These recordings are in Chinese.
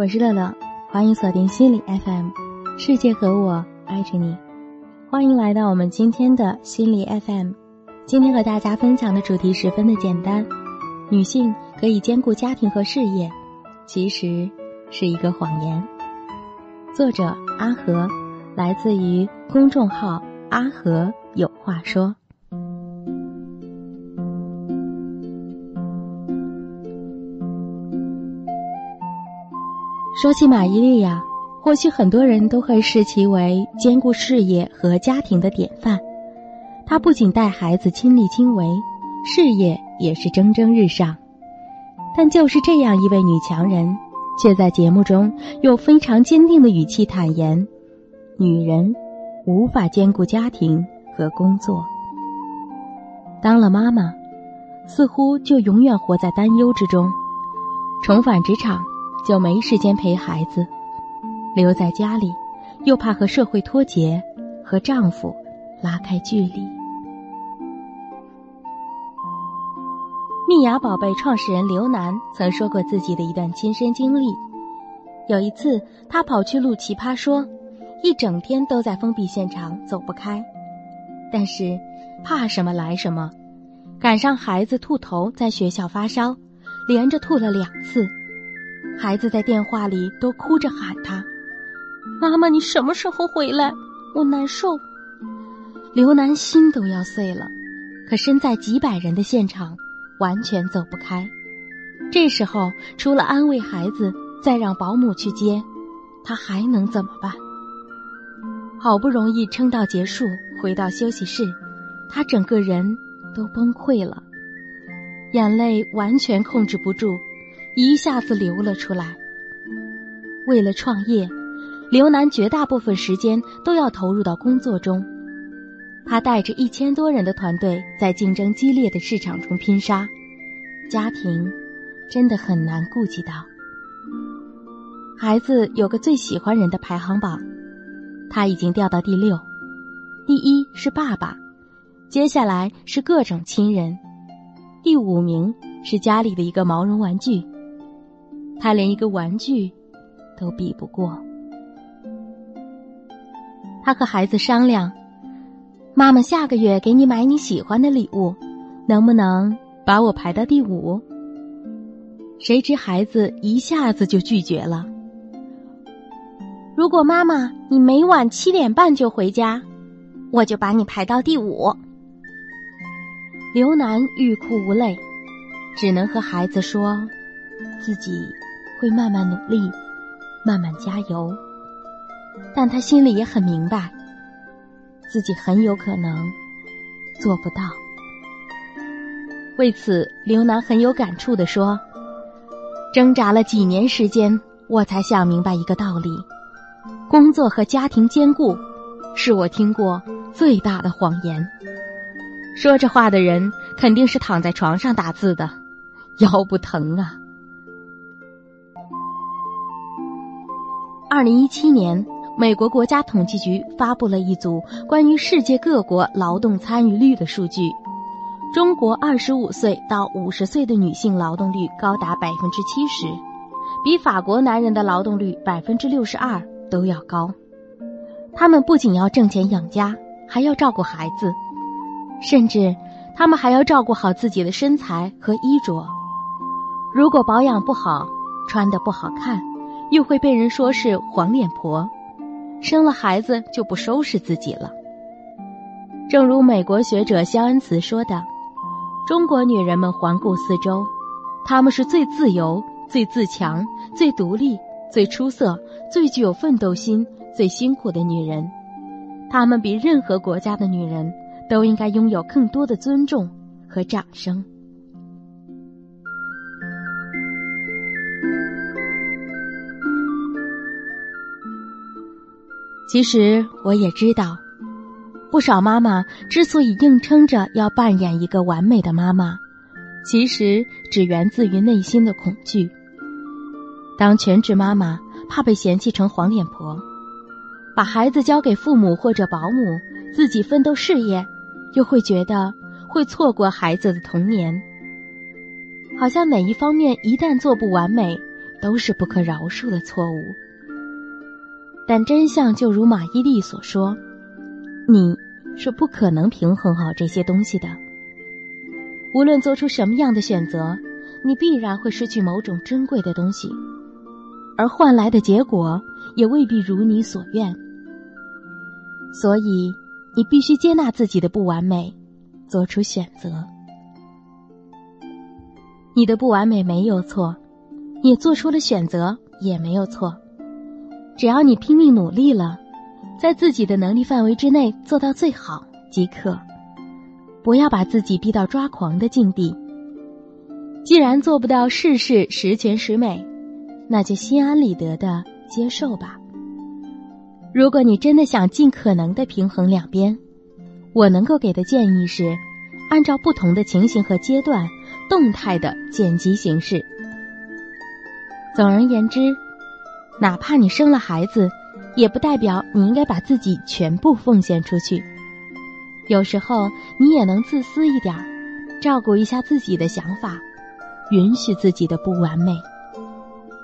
我是乐乐，欢迎锁定心理 FM，世界和我爱着你。欢迎来到我们今天的心理 FM。今天和大家分享的主题十分的简单：女性可以兼顾家庭和事业，其实是一个谎言。作者阿和，来自于公众号阿和有话说。说起马伊琍呀，或许很多人都会视其为兼顾事业和家庭的典范。她不仅带孩子亲力亲为，事业也是蒸蒸日上。但就是这样一位女强人，却在节目中用非常坚定的语气坦言：女人无法兼顾家庭和工作。当了妈妈，似乎就永远活在担忧之中，重返职场。就没时间陪孩子，留在家里，又怕和社会脱节，和丈夫拉开距离。蜜芽宝贝创始人刘楠曾说过自己的一段亲身经历：有一次，他跑去录《奇葩说》，一整天都在封闭现场走不开，但是怕什么来什么，赶上孩子吐头在学校发烧，连着吐了两次。孩子在电话里都哭着喊他：“妈妈，你什么时候回来？我难受。”刘楠心都要碎了，可身在几百人的现场，完全走不开。这时候，除了安慰孩子，再让保姆去接，他还能怎么办？好不容易撑到结束，回到休息室，他整个人都崩溃了，眼泪完全控制不住。一下子流了出来。为了创业，刘楠绝大部分时间都要投入到工作中。他带着一千多人的团队，在竞争激烈的市场中拼杀，家庭真的很难顾及到。孩子有个最喜欢人的排行榜，他已经掉到第六，第一是爸爸，接下来是各种亲人，第五名是家里的一个毛绒玩具。他连一个玩具都比不过。他和孩子商量：“妈妈下个月给你买你喜欢的礼物，能不能把我排到第五？”谁知孩子一下子就拒绝了：“如果妈妈你每晚七点半就回家，我就把你排到第五。”刘楠欲哭无泪，只能和孩子说：“自己。”会慢慢努力，慢慢加油，但他心里也很明白，自己很有可能做不到。为此，刘楠很有感触的说：“挣扎了几年时间，我才想明白一个道理：工作和家庭兼顾，是我听过最大的谎言。”说这话的人肯定是躺在床上打字的，腰不疼啊。二零一七年，美国国家统计局发布了一组关于世界各国劳动参与率的数据。中国二十五岁到五十岁的女性劳动率高达百分之七十，比法国男人的劳动率百分之六十二都要高。他们不仅要挣钱养家，还要照顾孩子，甚至他们还要照顾好自己的身材和衣着。如果保养不好，穿的不好看。又会被人说是黄脸婆，生了孩子就不收拾自己了。正如美国学者肖恩茨说的：“中国女人们环顾四周，她们是最自由、最自强、最独立、最出色、最具有奋斗心、最辛苦的女人。她们比任何国家的女人都应该拥有更多的尊重和掌声。”其实我也知道，不少妈妈之所以硬撑着要扮演一个完美的妈妈，其实只源自于内心的恐惧。当全职妈妈怕被嫌弃成黄脸婆，把孩子交给父母或者保姆，自己奋斗事业，又会觉得会错过孩子的童年。好像哪一方面一旦做不完美，都是不可饶恕的错误。但真相就如马伊琍所说，你是不可能平衡好这些东西的。无论做出什么样的选择，你必然会失去某种珍贵的东西，而换来的结果也未必如你所愿。所以，你必须接纳自己的不完美，做出选择。你的不完美没有错，你做出了选择也没有错。只要你拼命努力了，在自己的能力范围之内做到最好即可。不要把自己逼到抓狂的境地。既然做不到事事十全十美，那就心安理得的接受吧。如果你真的想尽可能的平衡两边，我能够给的建议是，按照不同的情形和阶段，动态的剪辑形式。总而言之，哪怕你生了孩子，也不代表你应该把自己全部奉献出去。有时候你也能自私一点，照顾一下自己的想法，允许自己的不完美。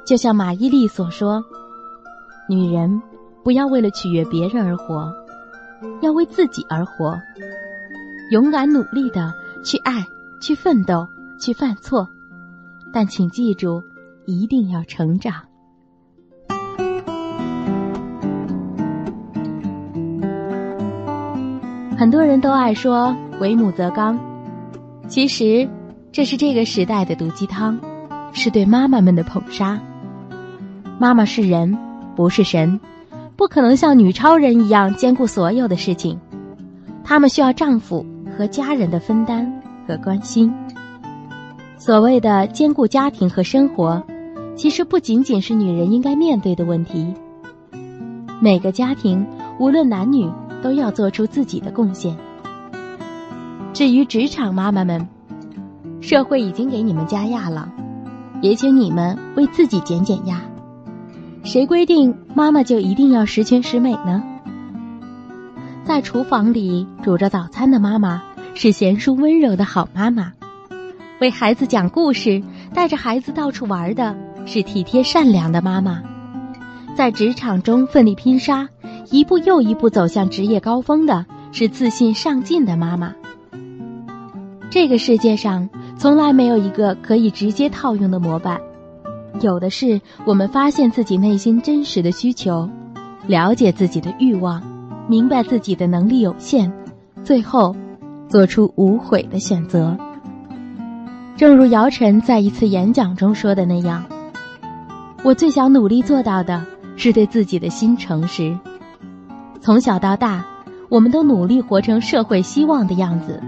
就像马伊琍所说：“女人不要为了取悦别人而活，要为自己而活。勇敢努力的去爱，去奋斗，去犯错，但请记住，一定要成长。”很多人都爱说“为母则刚”，其实这是这个时代的毒鸡汤，是对妈妈们的捧杀。妈妈是人，不是神，不可能像女超人一样兼顾所有的事情。她们需要丈夫和家人的分担和关心。所谓的兼顾家庭和生活，其实不仅仅是女人应该面对的问题。每个家庭，无论男女。都要做出自己的贡献。至于职场妈妈们，社会已经给你们加压了，也请你们为自己减减压。谁规定妈妈就一定要十全十美呢？在厨房里煮着早餐的妈妈是贤淑温柔的好妈妈，为孩子讲故事、带着孩子到处玩的是体贴善良的妈妈，在职场中奋力拼杀。一步又一步走向职业高峰的是自信上进的妈妈。这个世界上从来没有一个可以直接套用的模板，有的是我们发现自己内心真实的需求，了解自己的欲望，明白自己的能力有限，最后做出无悔的选择。正如姚晨在一次演讲中说的那样：“我最想努力做到的是对自己的心诚实。”从小到大，我们都努力活成社会希望的样子。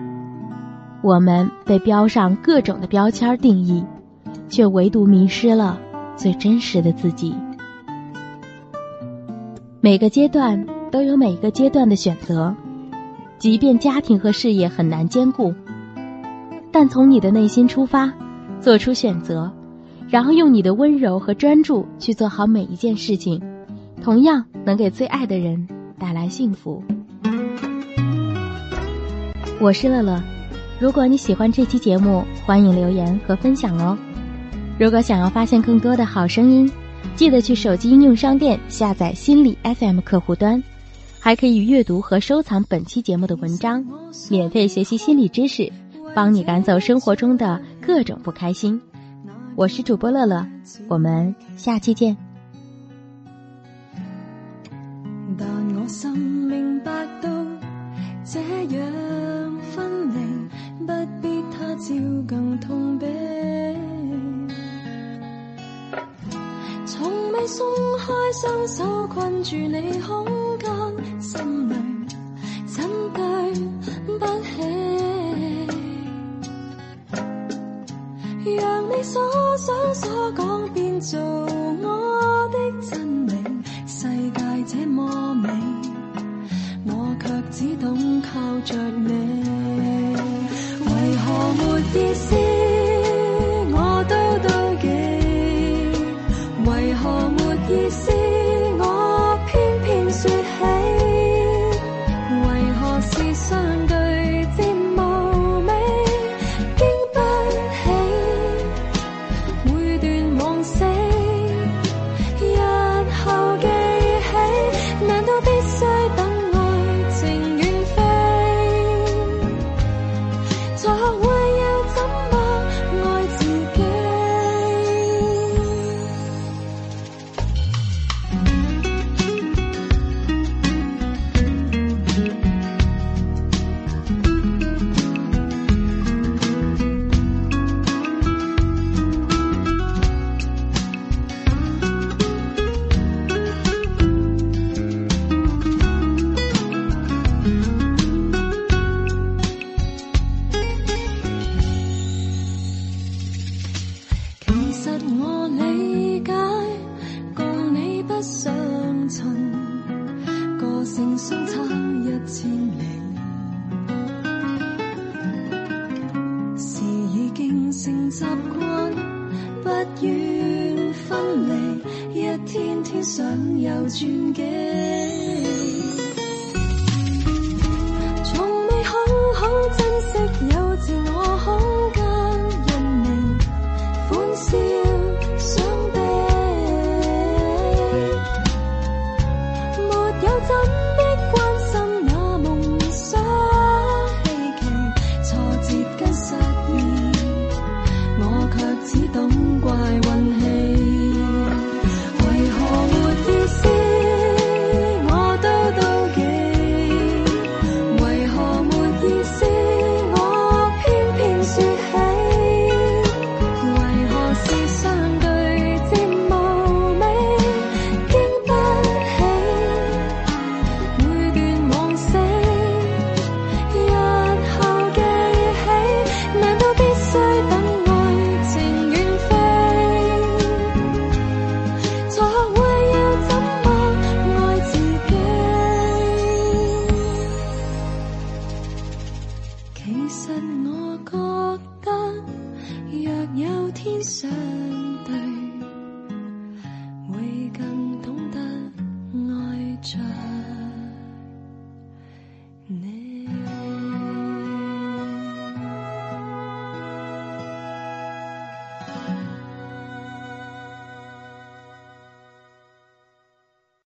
我们被标上各种的标签定义，却唯独迷失了最真实的自己。每个阶段都有每个阶段的选择，即便家庭和事业很难兼顾，但从你的内心出发，做出选择，然后用你的温柔和专注去做好每一件事情，同样能给最爱的人。带来幸福。我是乐乐，如果你喜欢这期节目，欢迎留言和分享哦。如果想要发现更多的好声音，记得去手机应用商店下载心理 FM 客户端，还可以阅读和收藏本期节目的文章，免费学习心理知识，帮你赶走生活中的各种不开心。我是主播乐乐，我们下期见。这样分离，不必他朝更痛悲。从未松开双手困住你空间，心里怎对不起？让你所想所讲变做我的真理，世界这么。只懂靠着你，为何没意思？不愿分离，一天天想有转机，从未好好珍惜有。信我觉得，若有天相对。